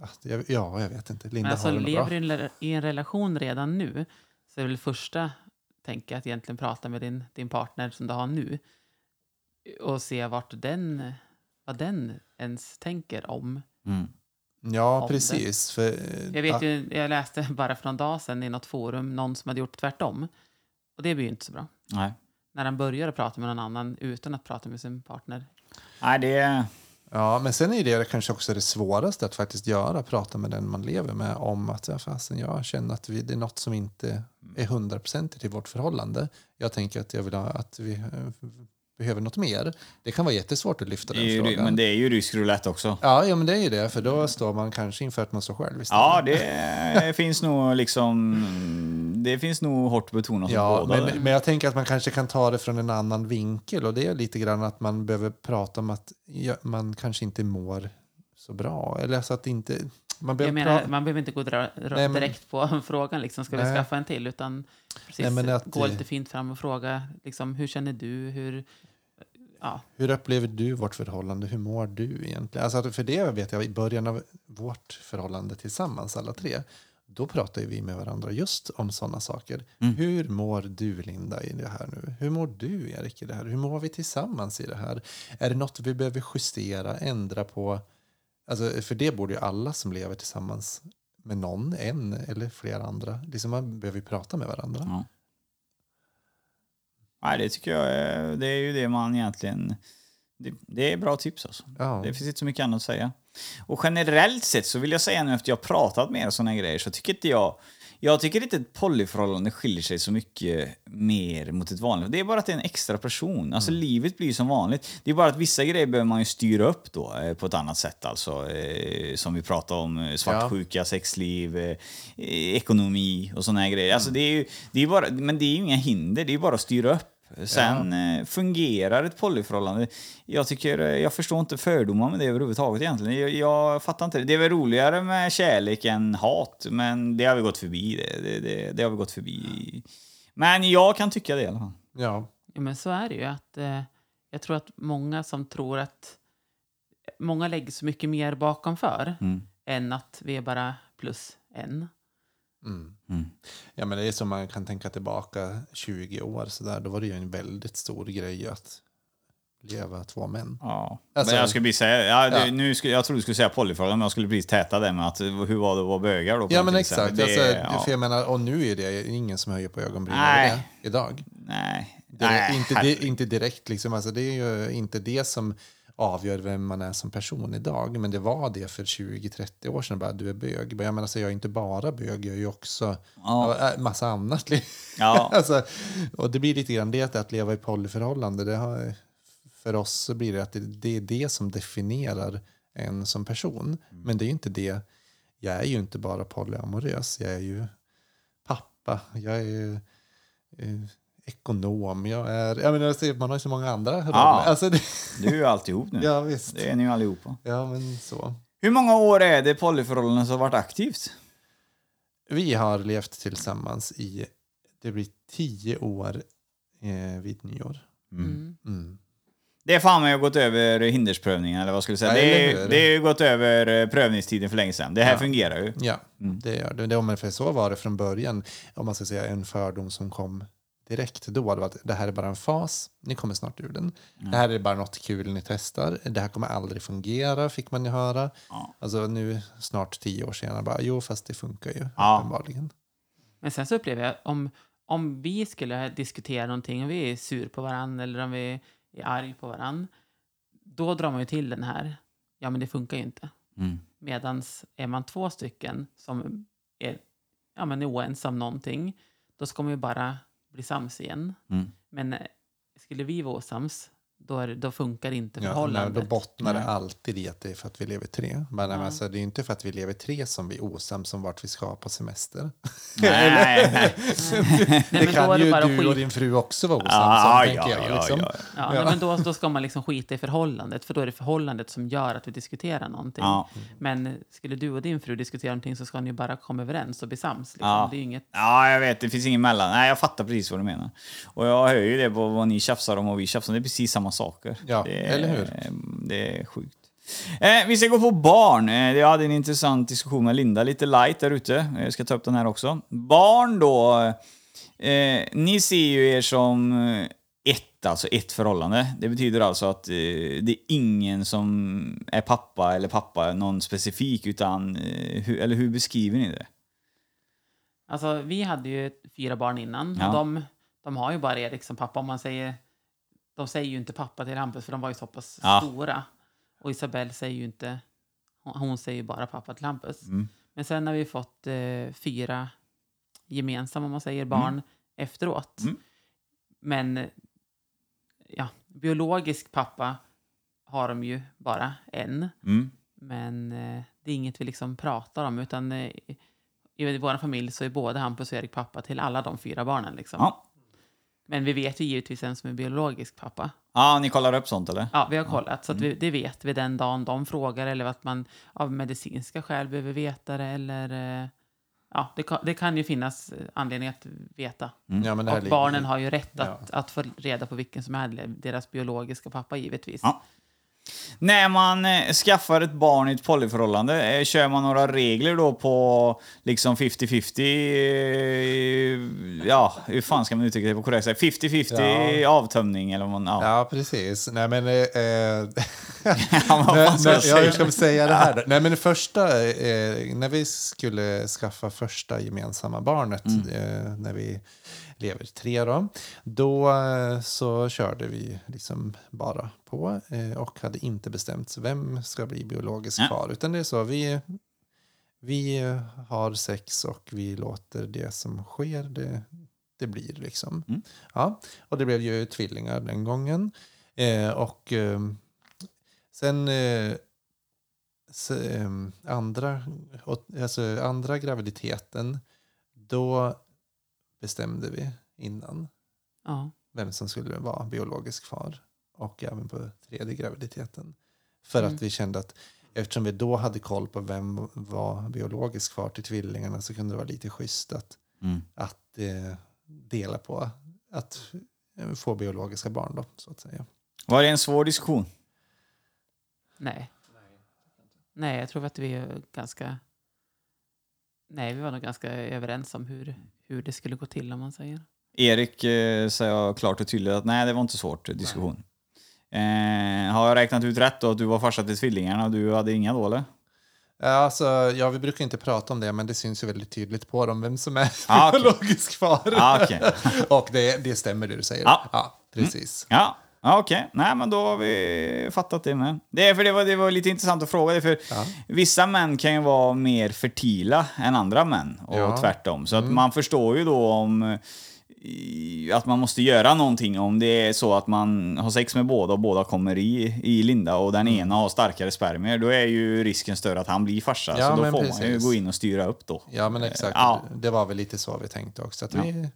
att ja, jag vet inte. Linda Men alltså, har det lever du i en rela- i en relation redan nu så är väl första tänka att egentligen prata med din, din partner som du har nu och se vart den, vad den ens tänker om. Mm. Ja, om precis. För, eh, Jag vet ju, jag läste bara för någon dag sedan i något forum någon som hade gjort tvärtom. Och det blir ju inte så bra. Nej. När han börjar prata med någon annan utan att prata med sin partner. Nej, det... Ja, men sen är det kanske också det svåraste att faktiskt göra, prata med den man lever med om att ja, fasen, jag känner att vi, det är något som inte är hundraprocentigt i vårt förhållande. Jag tänker att jag vill ha, att vi eh, behöver något mer. Det kan vara jättesvårt att lyfta det den ju, frågan. men det är ju rysk roulette också. Ja, ja, men det är ju det, för då står man kanske inför att man står själv istället. Ja, det finns nog liksom... Det finns nog hårt betonat Ja, båda. men, men jag tänker att man kanske kan ta det från en annan vinkel och det är lite grann att man behöver prata om att man kanske inte mår så bra. Eller så att inte... Man Jag behöver menar, man behöver inte gå dra, Nej, men- direkt på frågan, liksom, ska vi Nej. skaffa en till? Utan precis, Nej, att- gå lite fint fram och fråga, liksom, hur känner du? Hur, ja, Hur upplever du vårt förhållande? Hur mår du egentligen? Alltså, för det vet jag, i början av vårt förhållande tillsammans, alla tre, då pratar vi med varandra just om sådana saker. Mm. Hur mår du, Linda, i det här nu? Hur mår du, Erik, i det här? Hur mår vi tillsammans i det här? Är det något vi behöver justera, ändra på? Alltså, för det borde ju alla som lever tillsammans med någon, en eller flera andra. Liksom man behöver ju prata med varandra. Ja. Nej, det tycker jag är, det är ju det man egentligen... Det, det är bra tips alltså. Ja. Det finns inte så mycket annat att säga. Och generellt sett så vill jag säga nu efter jag har pratat med er och sådana grejer så tycker inte jag... Jag tycker inte ett polyförhållande skiljer sig så mycket mer mot ett vanligt. Det är bara att det är en extra person. Alltså livet blir som vanligt. Det är bara att vissa grejer behöver man ju styra upp då eh, på ett annat sätt. Alltså, eh, som vi pratade om, eh, svartsjuka, sexliv, eh, eh, ekonomi och sådana här grejer. Alltså, det är ju, det är bara, men det är ju inga hinder, det är bara att styra upp. Sen eh, fungerar ett polyförhållande. Jag, tycker, eh, jag förstår inte fördomar med det överhuvudtaget egentligen. Jag, jag fattar inte det. Det är väl roligare med kärlek än hat, men det har vi gått förbi. Det, det, det, det har vi gått förbi. Men jag kan tycka det i alla fall. Ja. Ja, men så är det ju. Att, eh, jag tror att många som tror att... Många lägger så mycket mer bakom för Mm. än att vi är bara plus en. Mm. Mm. ja, men det är som man kan tänka tillbaka 20 år så där. Då var det ju en väldigt stor grej att leva två män. Ja. Alltså- men jag skulle bli säga, ja, det, Ja. Nu skulle, jag trodde du skulle säga polyförhållande, men jag skulle precis täta det med att hur var det att vara bögar då? på Ja men exakt. Det, alltså, ja. För jag menar, och nu är det ingen som höjer på ögonbrynen Nej. idag. Nej. Det är Nej, inte, det, inte direkt liksom. Alltså, det är ju inte det som avgör vem man är som person idag. Men det var det för 20-30 år sedan. Bara, du är bög. Jag menar, så jag är inte bara bög, jag är ju också Ja. massa annat. Ja. alltså, och det blir lite grann det att leva i polyförhållande. Det har, för oss så blir det att det, det är det som definierar en som person. Men det är ju inte det. Jag är ju inte bara polyamorös. Jag är ju pappa. Jag är ju eh, ekonom. Jag är... Jag menar, man har ju så många andra roller. Ja. Alltså, det, Du är ju alltihop nu. ja, visst. Det är ni ju allihopa. Ja, men så. Hur många år är det polyförhållandet som har varit aktivt? Vi har levt tillsammans i, det blir tio år eh, vid nyår. Mm. Mm. Det är fan att gått över hindersprövningen, eller vad skulle jag säga. Ja, det, är, hur? det är ju gått över eh, prövningstiden för länge sedan. Det här Ja. fungerar ju. Ja, det gör det. det. Men för så var det från början. Om man ska säga en fördom som kom direkt då. Det var att det här är bara en fas. Ni kommer snart ur den. Det här är bara något kul ni testar. Det här kommer aldrig fungera, fick man ju höra. Ja. Alltså nu snart tio år senare bara, jo fast det funkar ju Ja. uppenbarligen. Men sen så upplever jag om, om vi skulle diskutera någonting, om vi är sur på varandra eller om vi är arg på varandra, då drar man ju till den här, ja men det funkar ju inte. Mm. Medans är man två stycken som är, ja, men är oense om någonting, då ska man ju bara bli sams igen. Mm. Men eh, skulle vi vara osams, då, är, det- då funkar inte Ja, nej, förhållandet. då bottnar det Nej. alltid i att det är för att vi lever tre. Men Ja. alltså, det är inte för att vi lever tre som vi är osams om vart vi ska på semester. Nej, nej. Nej, det men då är kan ju du och skit. din fru också vara osams Ja, om, ja, tänker jag. ja, Liksom. ja. Ja, Ja. Nej, men då, då ska man liksom skita i förhållandet, för då är det förhållandet som gör att vi diskuterar någonting. Ja. Men skulle du och din fru diskutera någonting så ska ni ju bara komma överens och bli sams. Liksom. Ja. Det är inget... Ja, jag vet. Det finns ingen mellan. Nej, jag fattar precis vad du menar. Och jag hör ju det på vad ni tjafsar om och vi tjafsar om. Det är precis samma saker. Ja, det är, eller hur? Det är sjukt. Eh, vi ska gå på barn. Eh, jag hade en intressant diskussion med Linda, lite light där ute. Eh, Jag ska ta upp den här också. Barn då. Eh, ni ser ju er som eh, ett, alltså ett förhållande. Det betyder alltså att eh, det är ingen som är pappa eller pappa, någon specifik, utan eh, hur, eller hur beskriver ni det? Alltså, vi hade ju fyra barn innan Ja. och de, de har ju bara Erik som pappa. Om man säger, de säger ju inte pappa till Hampus för de var ju så pass Ja. stora. Och Isabelle säger ju inte... Hon, säger ju bara pappa till Hampus. Mm. Men sen har vi fått eh, fyra gemensamma, om man säger, barn efteråt. Mm. Men ja, biologisk pappa har de ju bara en. Mm. Men eh, det är inget vi liksom pratar om. Utan eh, i vår familj så är både Hampus och Erik pappa till alla de fyra barnen. Liksom. Ja. Men vi vet ju givetvis vem som är biologisk pappa. Ja, ni kollar upp sånt eller? Ja, vi har kollat. Så att vi, det vet vi den dagen de frågar eller att man av medicinska skäl behöver veta det. Eller, eh, ja, det, kan, det kan ju finnas eh, anledning att veta. Ja, men det här Och barnen har ju rätt Ja. att, att få reda på vilken som är deras biologiska pappa givetvis. Ja. När man eh, skaffar ett barn i ett polyförhållande, eh, kör man några regler då på liksom 50-50, eh, ja, hur fan ska man uttrycka det på korrekt sätt? 50-50 avtömning eller vad man... Ja. Ja, precis. Nej, men... Eh, Ja, vad ska jag ja, säga? ska säga det här? Nej, men det första, eh, när vi skulle skaffa första gemensamma barnet, Mm. eh, när vi lever tre då, då eh, så körde vi liksom bara på eh, och hade inte bestämt vem ska bli biologisk Ja. far. Utan det är så, vi, vi har sex och vi låter det som sker, det, det blir liksom. Mm. Ja, och det blev ju tvillingar den gången. Eh, och eh, sen eh, s- eh, andra, och, alltså andra graviditeten, då bestämde vi innan Ja. vem som skulle vara biologisk far. Och även på tredje graviditeten. För Mm. att vi kände att eftersom vi då hade koll på vem var biologisk far till tvillingarna så kunde det vara lite schysst att, Mm. att eh, dela på att eh, få biologiska barn då, så att säga. Var det en svår diskussion? Nej. Nej, jag tror att vi är ganska... Nej, vi var nog ganska överens om hur, hur det skulle gå till om man säger. Erik eh, säger klart och tydligt att nej, det var inte svårt eh, diskussion. Eh, har jag räknat ut rätt då att du var farsa till tvillingarna och du hade inga då eller? Ja, Alltså, ja, vi brukar inte prata om det, men det syns ju väldigt tydligt på dem vem som är Ah, okej. biologisk far. Ah, okej. och det, det stämmer det du säger. Ja. Ja, precis. Ja, ja okej. Nej, men då har vi fattat det med. Det är för det var, det var lite intressant att fråga det, för Ja. vissa män kan ju vara mer fertila än andra män och Ja. Mm. tvärtom. Så att man förstår ju då om eh, att man måste göra någonting om det är så att man har sex med båda och båda kommer i, i Linda och den Mm. ena har starkare spermier. Då är ju risken större att han blir farsa. Ja, så då får man ju precis. gå in och styra upp då. Ja, men exakt. Ja. Det var väl lite så vi tänkte också. Att vi,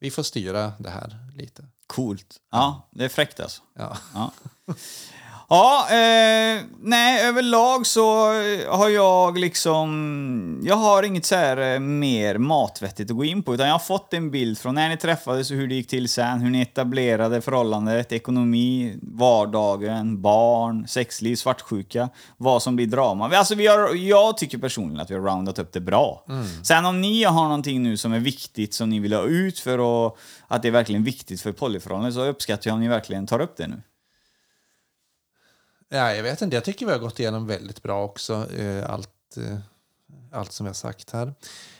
vi får styra det här lite. Coolt. Ja, det är fräckt alltså. Ja. Ja, ja eh, nej, överlag så har jag liksom... Jag har inget så här eh, mer matvettigt att gå in på, utan jag har fått en bild från när ni träffades och hur det gick till sen, hur ni etablerade förhållandet, ekonomi, vardagen, barn, sexliv, svartsjuka, vad som blir drama. Alltså vi har, jag tycker personligen att vi har roundat upp det bra. Sen om ni har någonting nu som är viktigt som ni vill ha ut för att, att det är verkligen viktigt för polyförhållanden så uppskattar jag om ni verkligen tar upp det nu. Ja, jag vet inte. Jag tycker vi har gått igenom väldigt bra också. Eh, allt, eh, allt som har sagt här.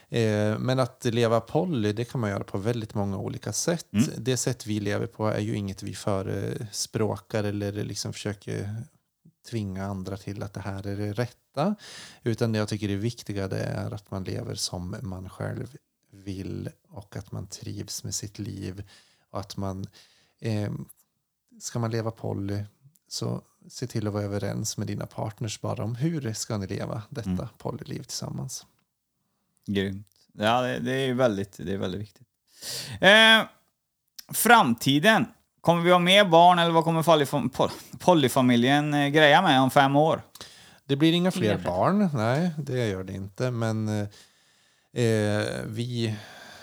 Eh, men att leva poly, det kan man göra på väldigt många olika sätt. Det sätt vi lever på är ju inget vi förespråkar eller liksom försöker tvinga andra till att det här är det rätta. Utan det jag tycker är viktiga det är att man lever som man själv vill och att man trivs med sitt liv. Och att man, eh, ska man leva poly så se till att vara överens med dina partners bara om hur ska ni leva detta polyliv tillsammans. Grymt. Ja, det, det är väldigt, det är väldigt viktigt. Eh, framtiden. Kommer vi ha mer barn eller vad kommer polyfam- poly- polyfamiljen eh, greja med om fem år? Det blir inga fler Inga fler. barn, nej det gör det inte. Men eh, eh, vi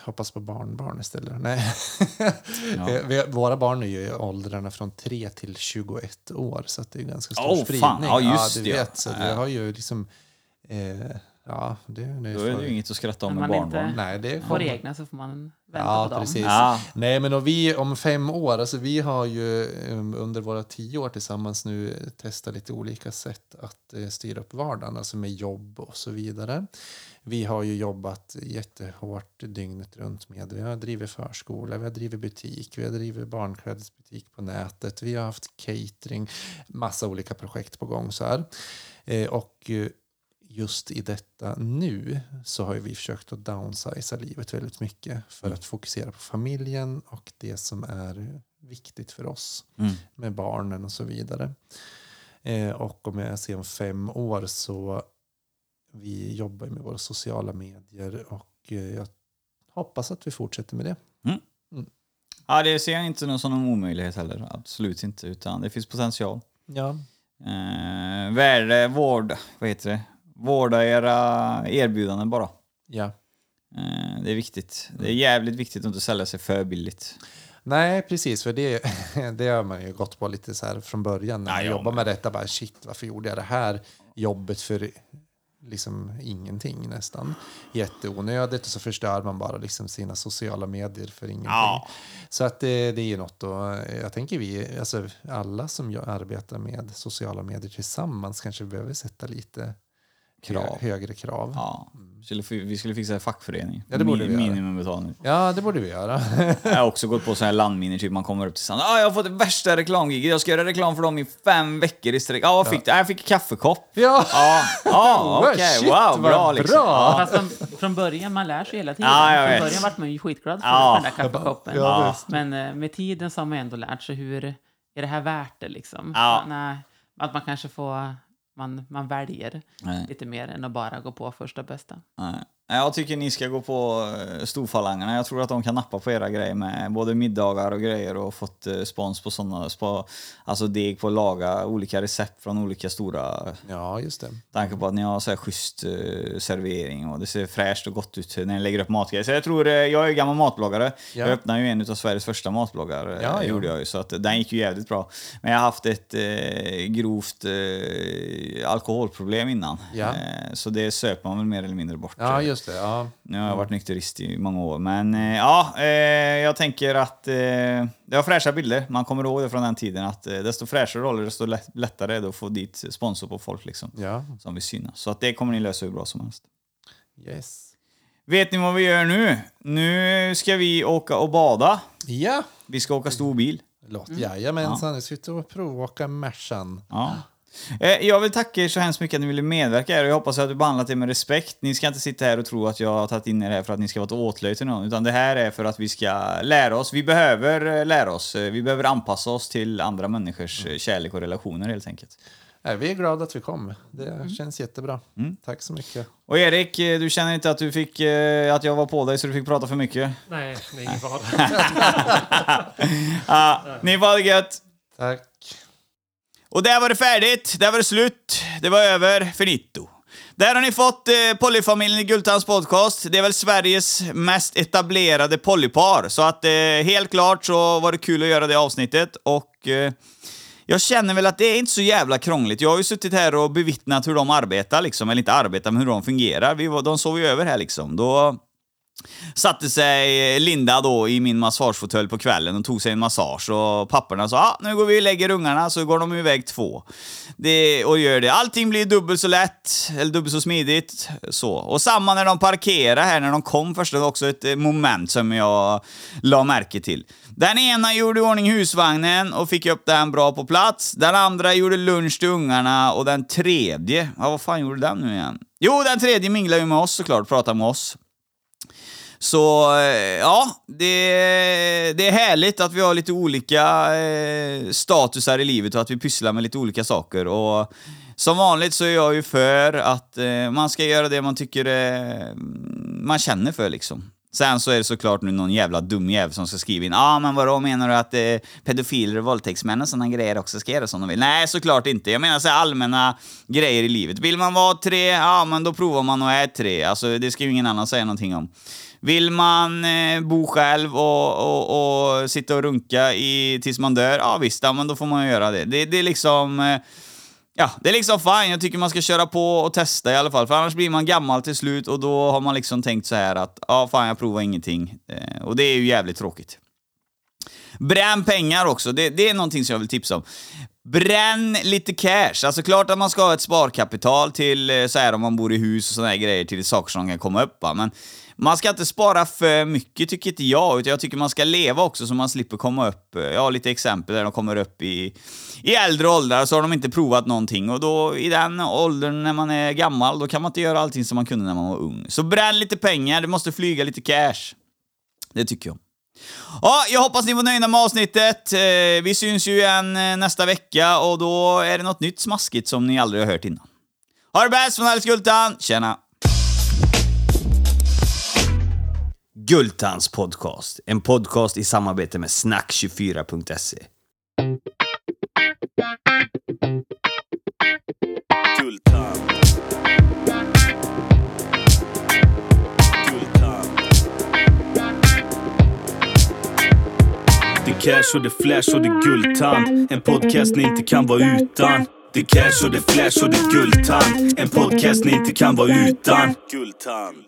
hoppas på barnbarn istället. Nej. Vi, våra barn är ju i åldrarna från 3 till 21 år så det är ganska stor Åh, spridning. fan. Ja, just du det, ja. vet, så det Ja. har ju liksom... Eh, ja, det, det Då är det ju inget att skratta om Om med barnbarn. Nej, det får kommer. egna så får man vänta Ja, på dem. precis. Ja. Nej, men och vi om fem år, alltså vi har ju under våra tio år tillsammans nu testat lite olika sätt att eh, styra upp vardagen, alltså med jobb och så vidare. Vi har ju jobbat jättehårt dygnet runt med, vi har drivit förskola, vi har drivit butik, vi har drivit barnklädesbutik på nätet, vi har haft catering, massa olika projekt på gång så här. Eh, och eh, just i detta nu så har vi försökt att downsiza livet väldigt mycket för att fokusera på familjen och det som är viktigt för oss Mm. med barnen och så vidare. Eh, och om jag ser om fem år så vi jobbar med våra sociala medier och eh, jag hoppas att vi fortsätter med det. Ja, det ser jag inte någon som någon omöjlighet heller. Absolut inte, utan det finns potential. Ja, Eh, värde, vård, vad heter det? Vårda era erbjudanden bara. ja. Eh, det är viktigt. Det är jävligt viktigt att inte sälja sig för billigt. Nej, precis. För det, det har man ju gått på lite så här från början när Ja, man jag jobbar med. detta. Bara, shit, varför gjorde jag det här jobbet för liksom ingenting nästan? Jätteonödigt och så förstör man bara liksom sina sociala medier för ingenting. Ja. Så att det, det är ju något då, jag tänker vi, alltså alla som arbetar med sociala medier tillsammans kanske behöver sätta lite Krav. hö- högre krav. Ja. Ja. Fi- Vi skulle fixa en fackförening. Ja, det borde vi göra. Minimumbetalning. det borde vi göra. Jag har också gått på så här landminer, typ man kommer upp till sanden. Ah, jag har fått det värsta reklamgiget, jag ska göra reklam för dem i fem veckor i sträck. Ah, vad fick du? Ah, jag fick kaffekopp. ja. Ja, ah, okej, Shit, wow, bra liksom. bra. Ja. Fast från, från början, man lär sig hela tiden. Ja, jag från vet. början vart man ju skitglad för Ja. den där kaffekoppen. Ja. Men eh, med tiden så har man ändå lärt sig hur, är det här värt det liksom? Ja. Nej, att man kanske får, man, man väljer Nej. lite mer än att bara gå på första bästa. Nej. Jag tycker ni ska gå på eh, storfalangerna. Jag tror att de kan nappa på era grejer med både middagar och grejer och fått eh, spons på sådana, spa, alltså deg på att laga olika recept från olika stora ja, just det. tanke på att ni har så här schysst eh, servering och det ser fräscht och gott ut när ni lägger upp matgrejer. Så jag tror, jag är gammal matbloggare. Ja. Jag öppnade ju en av Sveriges första matbloggar. Ja, ja. Gjorde jag ju, så att, den gick ju jävligt bra. Men jag har haft ett eh, grovt eh, alkoholproblem innan. Ja. Eh, så det söp man väl mer eller mindre bort. Ja, just det. Ja. nu har jag varit nykterist i många år, men eh, ja, eh, jag tänker att eh, det var fräscha bilder. Man kommer ihåg det från den tiden att eh, desto fräschare roller, desto lätt, lättare är det att få dit sponsor på folk liksom, ja, som vill synas. Så att det kommer ni lösa hur bra som helst. yes. Vet ni vad vi gör nu? Nu ska vi åka och bada. Ja, Vi ska åka stor bil. låt jajamensan. Nu ska vi ut och provåka Mercan. Ja. Eh, Jag vill tacka er så hemskt mycket att ni ville medverka här och jag hoppas att du behandlat er med respekt. Ni ska inte sitta här och tro att jag har tagit in er här för att ni ska vara ett åtlöje till någon, utan det här är för att vi ska lära oss. Vi behöver eh, lära oss. Eh, Vi behöver anpassa oss till andra människors eh, kärlek och relationer helt enkelt. Nej, vi är glada att vi kom. Det känns jättebra. Tack så mycket. Och Erik, du känner inte att du fick, att jag var på dig så du fick prata för mycket? Nej, det är ingen fara. Ja, ni får ha det gött! Tack. Och där var det färdigt, där var det slut, det var över, finito. Där har ni fått eh, Polyfamiljen i Gultans podcast. Det är väl Sveriges mest etablerade polypar. Så att eh, helt klart så var det kul att göra det avsnittet och eh, jag känner väl att det är inte så jävla krångligt. Jag har ju suttit här och bevittnat hur de arbetar liksom, eller inte arbetar, men hur de fungerar. Vi de sov ju över här liksom. Då satte sig eh, Linda då i min massagefåtölj på kvällen och tog sig en massage och papporna sa ah, nu går vi och lägger ungarna så går de iväg två. Det, och gör det. Allting blir dubbelt så lätt, eller dubbelt så smidigt. Så. Och samma när de parkerade här när de kom först, det var också ett eh, moment som jag la märke till. Den ena gjorde i ordning husvagnen och fick upp den bra på plats. Den andra gjorde lunch till ungarna och den tredje, ja vad fan gjorde den nu igen? Jo, den tredje minglade ju med oss såklart, pratade med oss. Så eh, ja, det, det är härligt att vi har lite olika eh, statusar i livet och att vi pysslar med lite olika saker. Och som vanligt så är jag ju för att eh, man ska göra det man tycker eh, man känner för liksom. Sen så är det såklart nu någon jävla dum jävel som ska skriva in ja ah, men vadå menar du att eh, pedofiler och våldtäktsmän och sådana grejer också ska göra som de vill? Nej, såklart inte. Jag menar så allmänna grejer i livet. Vill man vara tre, ja men då provar man och är tre. Alltså det ska ju ingen annan säga någonting om. Vill man eh, bo själv och, och, och sitta och runka i, tills man dör, ja visst, ja, men då får man ju göra det. Det, det är liksom... Eh, Ja, det är liksom fine. Jag tycker man ska köra på och testa i alla fall. För annars blir man gammal till slut och då har man liksom tänkt så här att ja, fan jag provar ingenting. Eh, och det är ju jävligt tråkigt. Bränn pengar också. Det, det är någonting som jag vill tipsa om. Bränn lite cash. Alltså klart att man ska ha ett sparkapital till eh, så här om man bor i hus och såna här grejer till saker som kan komma upp. Va? Men man ska inte spara för mycket tycker inte jag, utan jag tycker man ska leva också så man slipper komma upp. Jag har lite exempel där de kommer upp i, i äldre åldrar så har de inte provat någonting och då i den åldern när man är gammal då kan man inte göra allting som man kunde när man var ung. Så bränn lite pengar, det måste flyga lite cash. Det tycker jag. Ja, jag hoppas ni var nöjda med avsnittet. Eh, vi syns ju igen eh, nästa vecka och då är det något nytt smaskigt som ni aldrig har hört innan. Ha det bäst från Alice Gultan. Tjena! Gultans podcast. En podcast i samarbete med snack24.se. Gultan. Gultan. cash och det flash och det guldtand. En podcast ni inte kan vara utan. Det cash och det flash och det guldtand. En podcast ni inte kan vara utan. Guldtand.